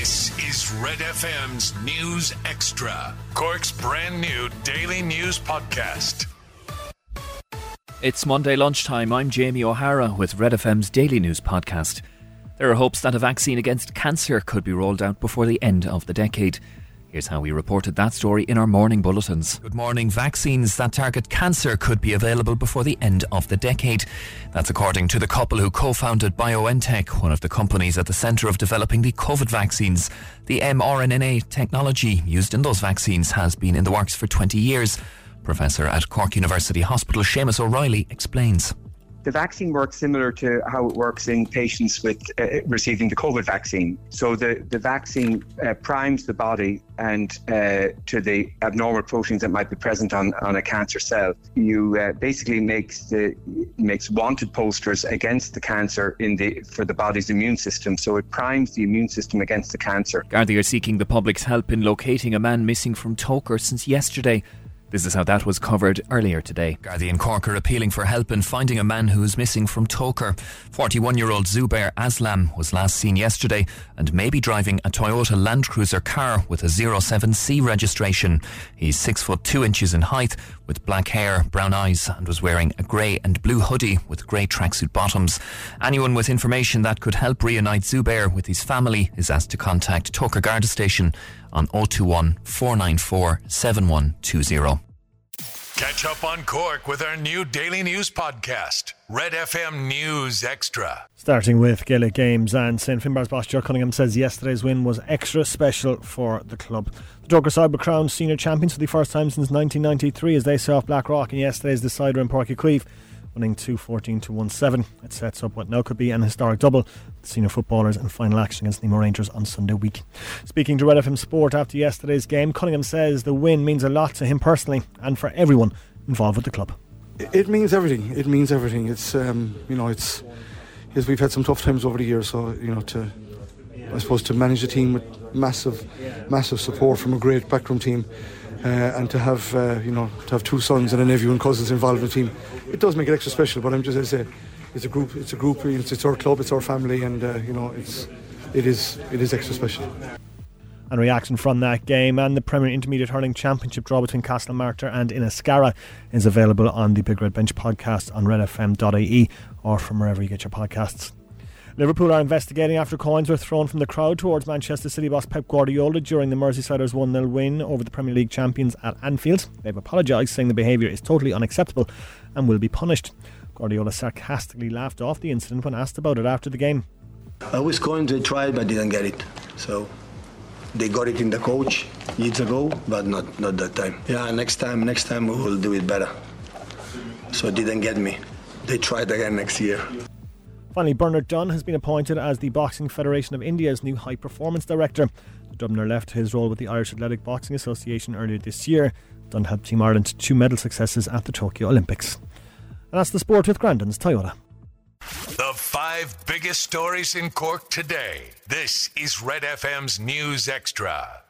This is Red FM's News Extra, Cork's brand new daily news podcast. It's Monday lunchtime. I'm Jamie O'Hara with Red FM's daily news podcast. There are hopes that a vaccine against cancer could be rolled out before the end of the decade. Here's how we reported that story in our morning bulletins. Good morning. Vaccines that target cancer could be available before the end of the decade. That's according to the couple who co founded BioNTech, one of the companies at the centre of developing the COVID vaccines. The mRNA technology used in those vaccines has been in the works for 20 years. Professor at Cork University Hospital, Seamus O'Reilly, explains. The vaccine works similar to how it works in patients with uh, receiving the COVID vaccine. So the, the vaccine uh, primes the body and uh, to the abnormal proteins that might be present on, on a cancer cell. You uh, basically makes the makes wanted posters against the cancer in the for the body's immune system. So it primes the immune system against the cancer. Gardaí are seeking the public's help in locating a man missing from Togher since yesterday. This is how that was covered earlier today. Guardian and Cork are appealing for help in finding a man who is missing from Togher. 41 year old Zubair Aslam was last seen yesterday and may be driving a Toyota Land Cruiser car with a 07C registration. He's 6 foot 2 inches in height with black hair, brown eyes, and was wearing a grey and blue hoodie with grey tracksuit bottoms. Anyone with information that could help reunite Zubair with his family is asked to contact Togher Garda Station on 021 494 7120. Catch up on Cork with our new daily news podcast, Red FM News Extra. Starting with Gaelic games and St Finbarr's boss Joe Cunningham says yesterday's win was extra special for the club. The Togher side were crowned senior champions for the first time since 1993 as they saw off Blackrock in yesterday's decider in Páirc Uí Winning 214 to 17. It sets up what now could be an historic double. The senior footballers in final action against Nemo Rangers on Sunday week. Speaking to Red FM Sport after yesterday's game, Cunningham says the win means a lot to him personally and for everyone involved with the club. It means everything. It means everything. It's um, you know it's yes we've had some tough times over the years, so you know to I suppose to manage a team with massive massive support from a great backroom team. Uh, and to have uh, you know to have two sons and a nephew and cousins involved in the team, it does make it extra special. But I'm just as I say, it's a group, it's a group, it's, it's our club, it's our family, and uh, you know it's it is it is extra special. And reaction from that game and the Premier Intermediate Hurling Championship draw between Castlemartyr and Inniscarra is available on the Big Red Bench podcast on redfm.ie or from wherever you get your podcasts. Liverpool are investigating after coins were thrown from the crowd towards Manchester City boss Pep Guardiola during the Merseysiders 1 0 win over the Premier League champions at Anfield. They've apologised, saying the behaviour is totally unacceptable and will be punished. Guardiola sarcastically laughed off the incident when asked about it after the game. I was going to try, but didn't get it. So they got it in the coach years ago, but not not that time. Yeah, next time, next time we will do it better. So it didn't get me. They tried again next year. Finally, Bernard Dunne has been appointed as the Boxing Federation of India's new high performance director. The Dubliner left his role with the Irish Athletic Boxing Association earlier this year. Dunne helped Team Ireland to two medal successes at the Tokyo Olympics. And that's the sport with Grandin's Toyota. The five biggest stories in Cork today. This is Red FM's News Extra.